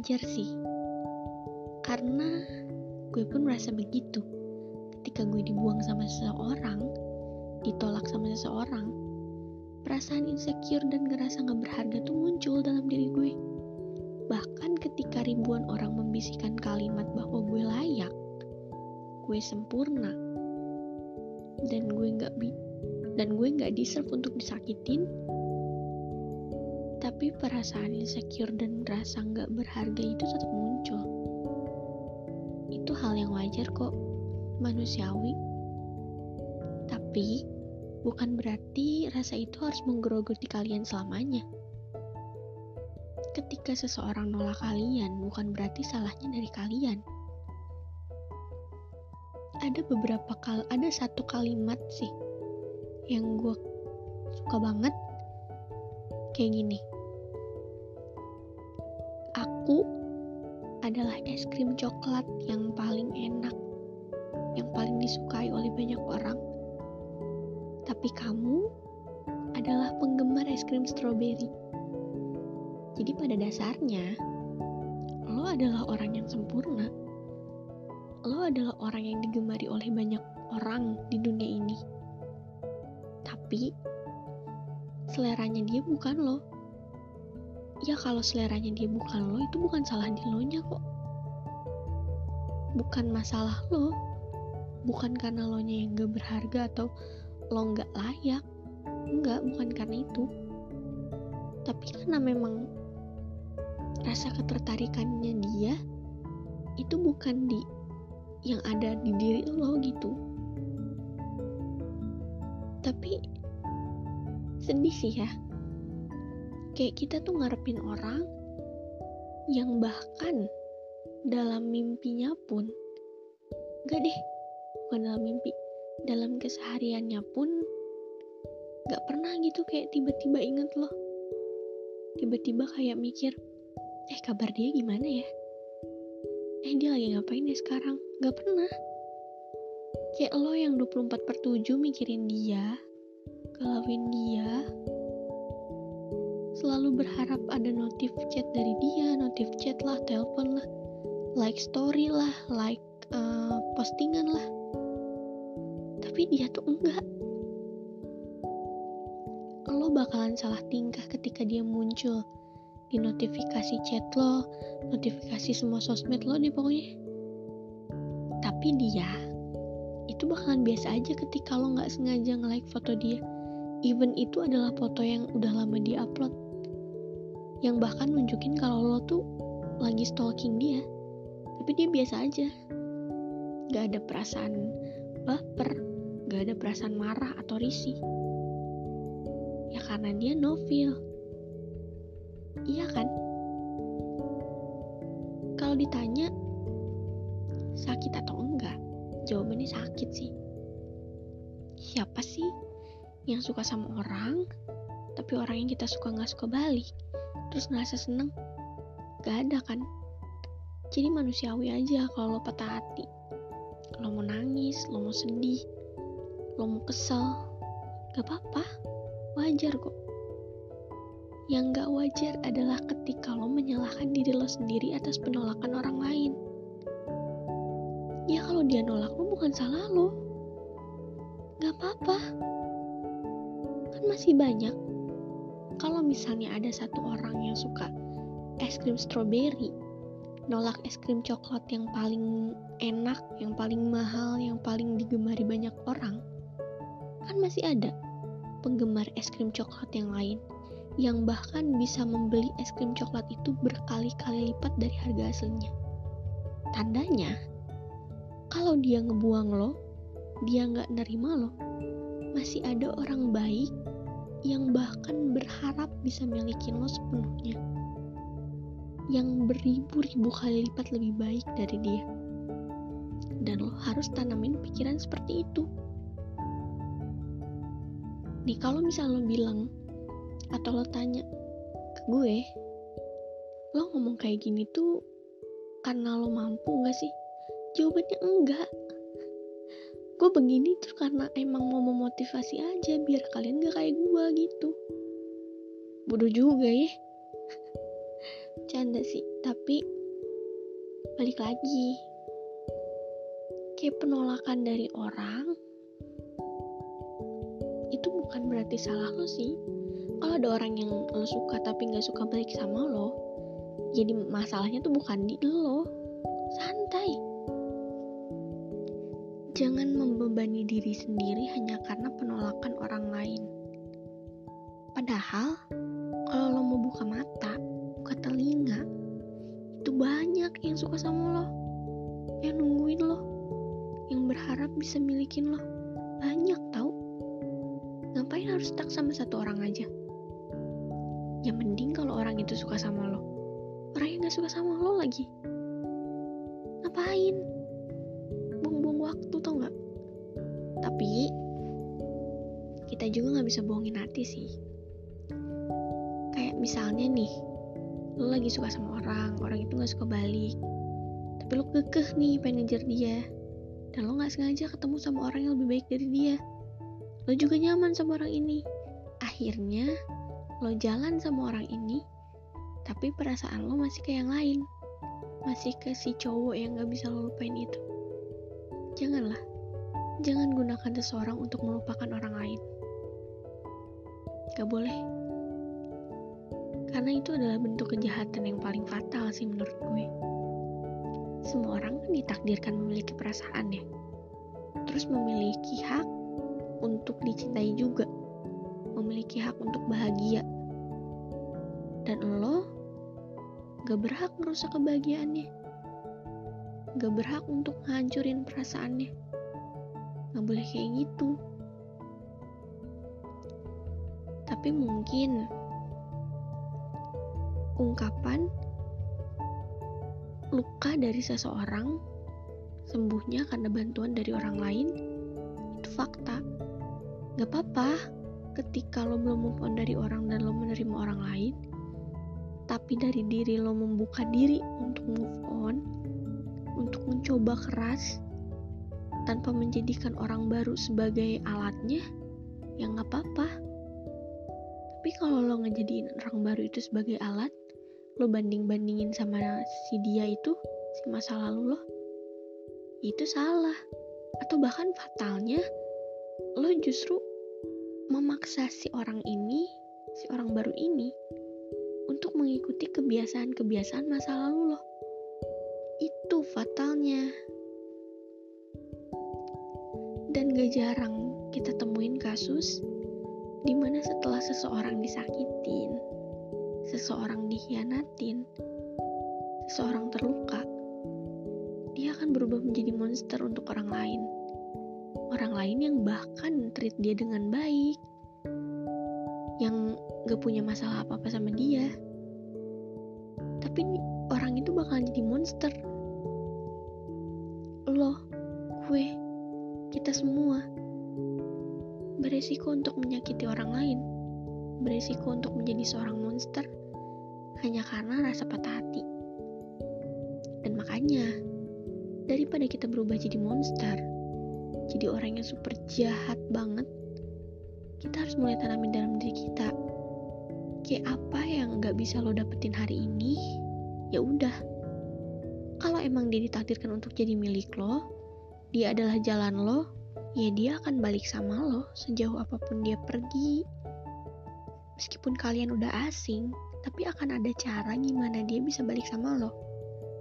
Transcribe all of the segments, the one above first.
Wajar sih, karena gue pun merasa begitu ketika gue dibuang sama seseorang, ditolak sama seseorang. Perasaan insecure dan ngerasa gak berharga tuh muncul dalam diri gue. Bahkan ketika ribuan orang membisikkan kalimat bahwa gue layak, gue sempurna, dan gue nggak dan gue nggak deserve untuk disakitin, tapi perasaan insecure dan rasa nggak berharga itu tetap muncul. Itu hal yang wajar kok, manusiawi. Tapi bukan berarti rasa itu harus menggerogoti kalian selamanya. Ketika seseorang nolak kalian, bukan berarti salahnya dari kalian. Ada beberapa kal, ada satu kalimat sih yang gue suka banget kayak gini. Aku adalah es krim coklat yang paling enak, yang paling disukai oleh banyak orang. Tapi kamu adalah penggemar es krim stroberi. Jadi pada dasarnya, lo adalah orang yang sempurna. Lo adalah orang yang digemari oleh banyak orang di dunia ini. Tapi seleranya dia bukan lo. Ya kalau seleranya dia bukan lo itu bukan salah di lo nya kok. Bukan masalah lo. Bukan karena lo nya yang gak berharga atau lo gak layak. Enggak, bukan karena itu. Tapi karena memang rasa ketertarikannya dia itu bukan di yang ada di diri lo gitu. Tapi sedih sih ya kayak kita tuh ngarepin orang yang bahkan dalam mimpinya pun gak deh bukan dalam mimpi dalam kesehariannya pun gak pernah gitu kayak tiba-tiba inget loh. Tiba-tiba kayak mikir eh kabar dia gimana ya? Eh dia lagi ngapain ya sekarang? Gak pernah. Kayak lo yang 24 per 7 mikirin dia galauin dia selalu berharap ada notif chat dari dia, notif chat lah, telepon lah, like story lah, like uh, postingan lah. Tapi dia tuh enggak. Lo bakalan salah tingkah ketika dia muncul di notifikasi chat lo, notifikasi semua sosmed lo deh pokoknya. Tapi dia itu bakalan biasa aja ketika lo nggak sengaja nge-like foto dia. Even itu adalah foto yang udah lama dia upload yang bahkan nunjukin kalau lo tuh lagi stalking dia. Tapi dia biasa aja. Gak ada perasaan baper gak ada perasaan marah atau risih. Ya karena dia no feel iya kan? Kalau ditanya sakit atau enggak? Jawabannya sakit sih. Siapa sih yang suka sama orang tapi orang yang kita suka nggak suka balik terus ngerasa seneng gak ada kan jadi manusiawi aja kalau lo patah hati lo mau nangis lo mau sedih lo mau kesel gak apa-apa wajar kok Yang gak wajar adalah ketika lo menyalahkan diri lo sendiri atas penolakan orang lain. Ya kalau dia nolak lo bukan salah lo. Gak apa-apa. Kan masih banyak. Kalau misalnya ada satu orang yang suka es krim stroberi, nolak es krim coklat yang paling enak, yang paling mahal, yang paling digemari banyak orang, kan masih ada penggemar es krim coklat yang lain yang bahkan bisa membeli es krim coklat itu berkali-kali lipat dari harga aslinya. Tandanya, kalau dia ngebuang lo, dia nggak nerima lo, masih ada orang baik yang bahkan berharap bisa milikin lo sepenuhnya. Yang beribu-ribu kali lipat lebih baik dari dia. Dan lo harus tanamin pikiran seperti itu. Nih kalau misal lo bilang atau lo tanya ke gue lo ngomong kayak gini tuh karena lo mampu gak sih jawabannya enggak gue begini tuh karena emang mau memotivasi aja biar kalian gak kayak gue gitu. Bodoh juga ya. Canda sih tapi balik lagi. Kayak penolakan dari orang itu bukan berarti salah lo sih. Kalau ada orang yang lo suka tapi nggak suka balik sama lo jadi masalahnya tuh bukan di lo. Santai jangan membebani diri sendiri hanya karena penolakan orang lain. Padahal kalau lo mau buka mata buka telinga itu banyak yang suka sama lo yang nungguin lo yang berharap bisa milikin lo. Banyak tau? Ngapain harus stuck sama satu orang aja? Ya mending kalau orang itu suka sama lo. Orang yang gak suka sama lo lagi. Ngapain waktu tau gak tapi kita juga gak bisa bohongin hati sih. Kayak misalnya nih lo lagi suka sama orang orang itu gak suka balik. Tapi lo kekeh nih pengen ngejar dia. Dan lo gak sengaja ketemu sama orang yang lebih baik dari dia. Lo juga nyaman sama orang ini. Akhirnya lo jalan sama orang ini, tapi perasaan lo masih ke yang lain. Masih ke si cowok yang gak bisa lo lupain itu. Janganlah. Jangan gunakan seseorang untuk melupakan orang lain. Gak boleh. Karena itu adalah bentuk kejahatan yang paling fatal sih menurut gue. Semua orang kan ditakdirkan memiliki perasaan ya. Terus memiliki hak untuk dicintai juga memiliki hak untuk bahagia. Dan lo gak berhak merusak kebahagiaannya. Gak berhak untuk ngancurin perasaannya. Gak boleh kayak gitu. Tapi mungkin ungkapan luka dari seseorang sembuhnya karena bantuan dari orang lain itu fakta. Gak apa-apa ketika lo belum move on dari orang dan lo menerima orang lain tapi dari diri lo membuka diri untuk move on untuk mencoba keras tanpa menjadikan orang baru sebagai alatnya ya nggak apa-apa tapi kalau lo ngejadiin orang baru itu sebagai alat lo banding-bandingin sama si dia itu si masa lalu lo itu salah atau bahkan fatalnya lo justru memaksa si orang ini, si orang baru ini, untuk mengikuti kebiasaan-kebiasaan masa lalu loh. Itu fatalnya. Dan gak jarang kita temuin kasus di mana setelah seseorang disakitin, seseorang dikhianatin, seseorang terluka, dia akan berubah menjadi monster untuk orang lain. Orang lain yang bahkan treat dia dengan baik yang gak punya masalah apa-apa sama dia. Tapi orang itu bakal jadi monster gue kita semua. Beresiko untuk menyakiti orang lain beresiko untuk menjadi seorang monster hanya karena rasa patah hati. Dan makanya daripada kita berubah jadi monster jadi orang yang super jahat banget kita harus mulai tanamin dalam diri kita kayak apa yang nggak bisa lo dapetin hari ini? Ya udah. Kalau emang dia ditakdirkan untuk jadi milik lo dia adalah jalan lo ya dia akan balik sama lo sejauh apa pun dia pergi. Meskipun kalian udah asing tapi akan ada cara gimana dia bisa balik sama lo.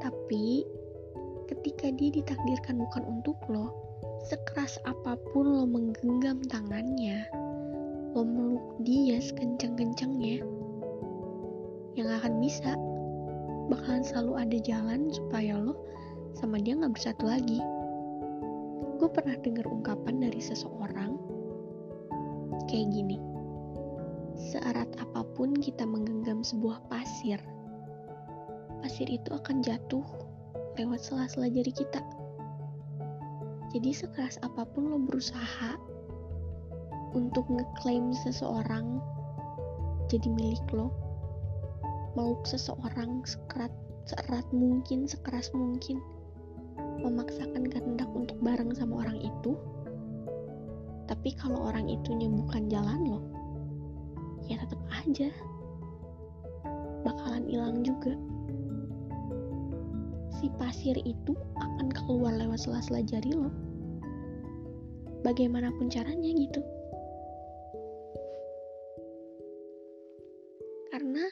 Tapi ketika dia ditakdirkan bukan untuk lo sekeras apa pun lo menggenggam tangannya lo meluk dia sekencang-kencangnya yang akan bisa bakalan selalu ada jalan supaya lo sama dia nggak bersatu lagi gue pernah dengar ungkapan dari seseorang kayak gini seerat apa pun kita menggenggam sebuah pasir pasir itu akan jatuh lewat sela-sela jari kita. Jadi sekeras apa pun lo berusaha untuk ngeklaim seseorang jadi milik lo meluk seseorang sekerat seerat mungkin sekeras mungkin memaksakan kehendak untuk bareng sama orang itu. Tapi kalau orang itunya bukan jalan lo ya tetap aja bakalan hilang juga. Si pasir itu akan keluar lewat sela-sela jari lo bagaimanapun caranya gitu. Karena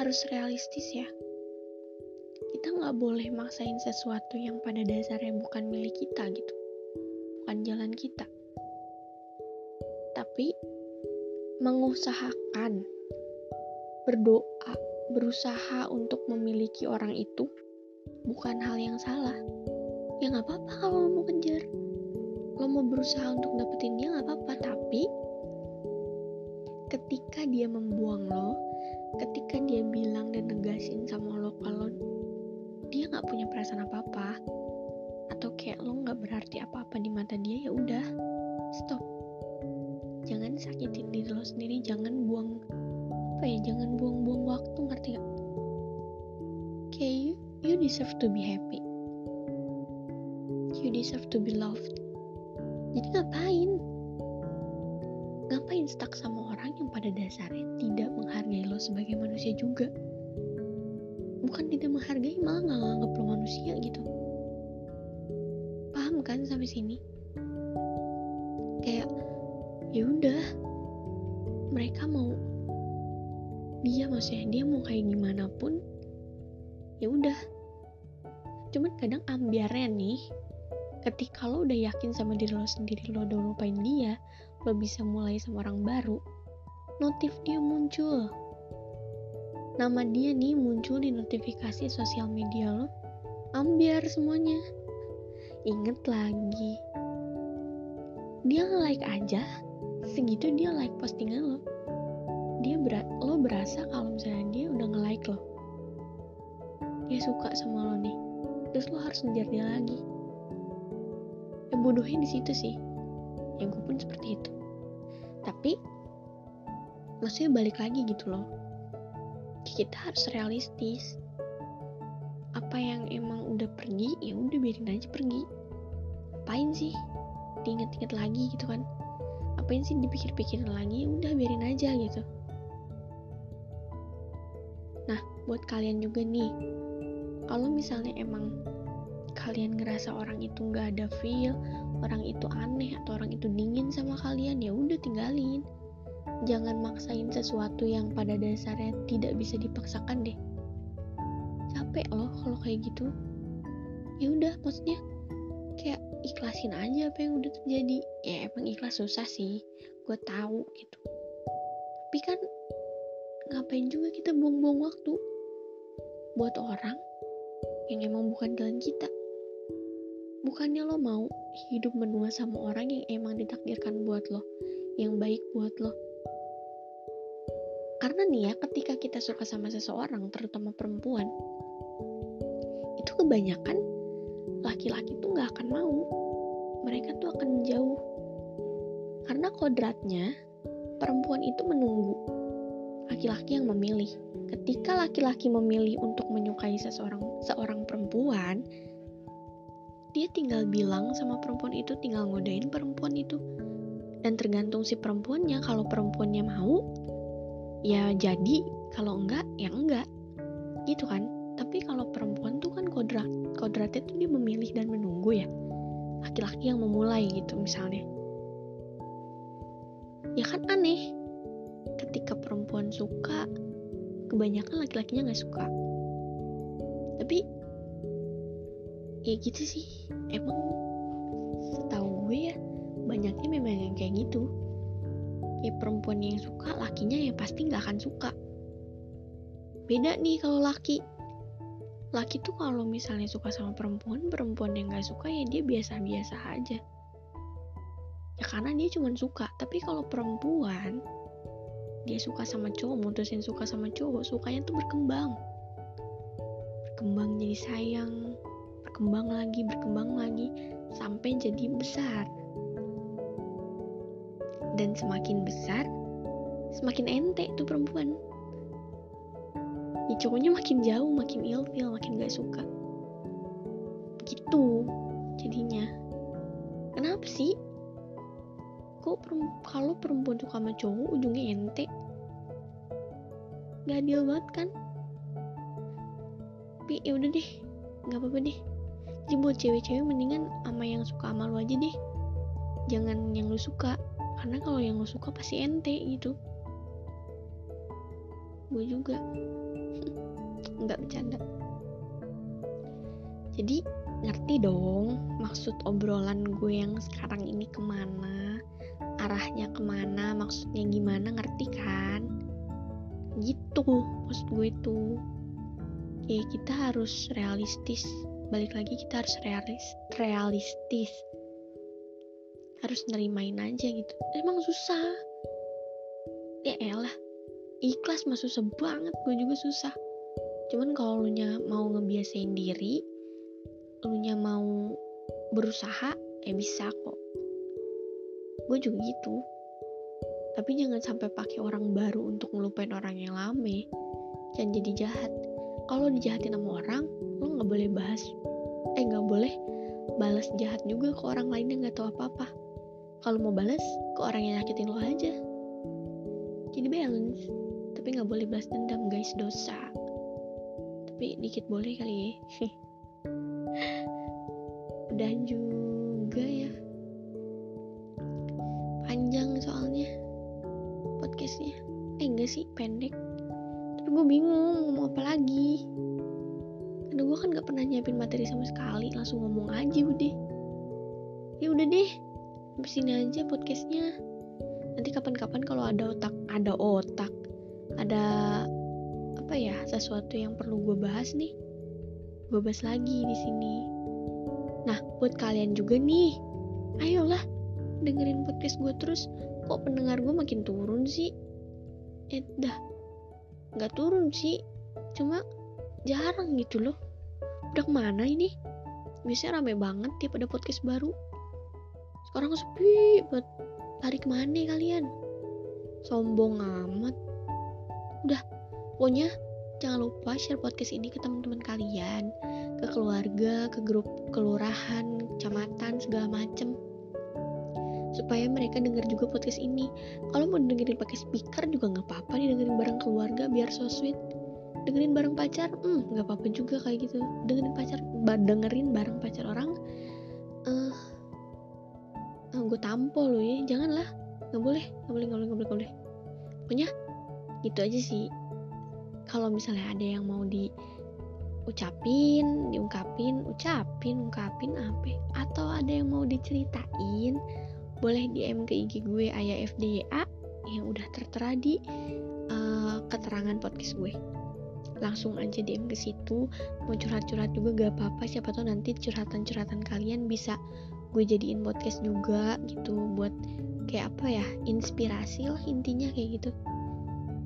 harus realistis ya kita nggak boleh maksain sesuatu yang pada dasarnya bukan milik kita gitu. Bukan jalan kita. Tapi mengusahakan berdoa berusaha untuk memiliki orang itu bukan hal yang salah. Ya nggak apa-apa kalau lo mau kejar. Lo mau berusaha untuk dapetin dia nggak apa-apa tapi ketika dia membuang lo ketika dia bilang dan negasin sama lo kalau dia nggak punya perasaan apa apa atau kayak lo nggak berarti apa apa di mata dia ya udah stop. Jangan sakitin diri lo sendiri jangan buang apa ya jangan buang-buang waktu ngerti gak kayak you, you deserve to be happy. You deserve to be loved. Jadi ngapain? Ngapain stuck sama orang yang pada dasarnya tidak menghargai lo sebagai manusia juga bukan tidak menghargai malah nggak nganggap lo manusia gitu. Paham kan sampai sini? Kayak ya udah. Mereka mau dia maksudnya dia mau kayak gimana pun ya udah. Cuman kadang ambiarnya nih ketika lo udah yakin sama diri lo sendiri lo udah lupain dia lo bisa mulai sama orang baru notif dia muncul nama dia nih muncul di notifikasi sosial media lo. Ambiar semuanya. Inget lagi. Dia nge-like aja. Segitu dia like postingan lo. Dia berat lo berasa kalau misalnya dia udah nge-like lo. Dia suka sama lo nih. Terus lo harus ngejar dia lagi. Ya bodohnya di situ sih. Ya gue pun seperti itu. Tapi maksudnya balik lagi gitu loh kita harus realistis. Apa yang emang udah pergi ya udah biarin aja pergi. Apain sih? Diinget-inget lagi gitu kan. Apain sih dipikir-pikirin lagi? Ya udah biarin aja gitu. Nah buat kalian juga nih. Kalau misalnya emang kalian ngerasa orang itu nggak ada feel orang itu aneh atau orang itu dingin sama kalian ya udah tinggalin jangan maksain sesuatu yang pada dasarnya tidak bisa dipaksakan deh. Capek loh kalau kayak gitu. Ya udah maksudnya kayak ikhlasin aja apa yang udah terjadi. Ya emang ikhlas susah sih. Gue tahu gitu. Tapi kan ngapain juga kita buang-buang waktu? Buat orang yang emang bukan jalan kita. Bukannya lo mau hidup menua sama orang yang emang ditakdirkan buat lo yang baik buat lo karena nih ya ketika kita suka sama seseorang terutama perempuan itu kebanyakan laki-laki tuh nggak akan mau. Mereka tuh akan menjauh. Karena kodratnya perempuan itu menunggu laki-laki yang memilih. Ketika laki-laki memilih untuk menyukai seseorang seorang perempuan dia tinggal bilang sama perempuan itu tinggal ngodain perempuan itu. Dan tergantung si perempuannya. Kalau perempuannya mau ya jadi kalau enggak ya enggak. Gitu kan? Tapi kalau perempuan tuh kan kodrat kodratnya tuh dia memilih dan menunggu ya. Laki-laki yang memulai gitu misalnya. Ya kan aneh. Ketika perempuan suka kebanyakan laki-lakinya nggak suka. Tapi ya gitu sih. Emang setahu gue ya banyaknya memang yang kayak gitu ya perempuan yang suka lakinya ya pasti nggak akan suka. Beda nih kalau laki. Laki tuh kalau misalnya suka sama perempuan perempuan yang nggak suka ya dia biasa-biasa aja. Ya karena dia cuma suka. Tapi kalau perempuan dia suka sama cowok mutusin suka sama cowok sukanya tuh berkembang. Berkembang jadi sayang berkembang lagi berkembang lagi sampai jadi besar dan semakin besar semakin ente tuh perempuan. Ya cowoknya makin jauh makin ilfil makin gak suka. Begitu jadinya. Kenapa sih? Kok kalau perempuan suka sama cowok ujungnya ente? Gak adil banget kan? Tapi ya udah deh nggak apa-apa deh. Jadi buat cewek-cewek mendingan sama yang suka sama lu aja deh. Jangan yang lu suka karena kalau yang lu suka pasti ente gitu. Gue juga. Nggak bercanda. Jadi ngerti dong maksud obrolan gue yang sekarang ini ke mana arahnya ke mana maksudnya gimana ngerti kan? Gitu maksud gue tuh ya kita harus realistis. Balik lagi kita harus realis realistis harus nerimain aja gitu. Emang susah. Ya elah ikhlas mah susah banget gue juga susah. Cuman kalau lu nya mau ngebiasain diri lu nya mau berusaha ya bisa kok. Gue juga gitu. Tapi jangan sampai pakai orang baru untuk ngelupain orang yang lama jangan jadi jahat. Kalau dijahatin sama orang lo nggak boleh bahas eh nggak boleh balas jahat juga ke orang lain yang nggak tahu apa-apa kalau mau balas ke orang yang nyakitin lo aja. Jadi balance. Tapi nggak boleh balas dendam guys. Dosa. Tapi dikit boleh kali ya. Udah juga ya. Panjang soalnya podcastnya. Eh enggak sih? Pendek. Tapi gue bingung ngomong apa lagi. Karena gue kan gak pernah nyiapin materi sama sekali. Langsung ngomong aja udah ya udah deh sini aja podcastnya. Nanti kapan-kapan kalau ada otak ada otak ada apa ya sesuatu yang perlu gue bahas nih gue bahas lagi di sini. Nah buat kalian juga nih ayolah dengerin podcast gue terus. Kok pendengar gue makin turun sih? Eh dah nggak turun sih cuma jarang gitu loh. Udah ke mana ini? Biasanya rame banget tiap ada podcast baru sekarang sepi buat lari ke mana kalian? Sombong amat. Udah pokoknya jangan lupa share podcast ini ke teman-teman kalian ke keluarga ke grup kelurahan kecamatan segala macem. Supaya mereka dengar juga podcast ini. Kalau mau dengerin pakai speaker juga nggak apa-apa nih dengerin bareng keluarga biar so sweet. Dengerin bareng pacar hmm nggak apa-apa juga kayak gitu. Dengerin pacar dengerin bareng pacar orang gue tampol lo ya janganlah. Nggak boleh nggak boleh nggak boleh nggak boleh nggak boleh. Pokoknya gitu aja sih. Kalau misalnya ada yang mau di ucapin, diungkapin, ucapin, ungkapin apa? Atau ada yang mau diceritain boleh DM ke IG gue Ayah FDYA yang udah tertera di uh, keterangan podcast gue. Langsung aja DM ke situ. Mau curhat-curhat juga gak apa-apa. Siapa tahu nanti curhatan-curhatan kalian bisa gue jadiin podcast juga gitu buat kayak apa ya inspirasi lah intinya kayak gitu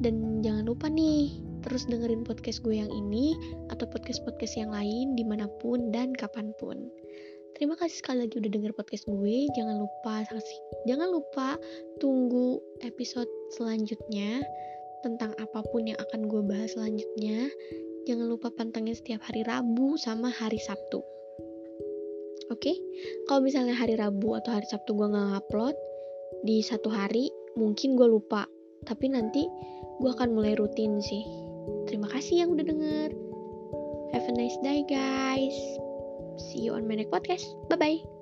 dan jangan lupa nih terus dengerin podcast gue yang ini atau podcast-podcast yang lain di mana pun dan kapan pun Terima kasih sekali lagi udah denger podcast gue. Jangan lupa jangan lupa tunggu episode selanjutnya tentang apa pun yang akan gue bahas selanjutnya. Jangan lupa pantengin setiap hari Rabu sama hari Sabtu. Oke, okay? kalau misalnya hari Rabu atau hari Sabtu gue nggak upload di satu hari, mungkin gue lupa. Tapi nanti gue akan mulai rutin sih. Terima kasih yang udah denger. Have a nice day guys. See you on my next podcast. Bye bye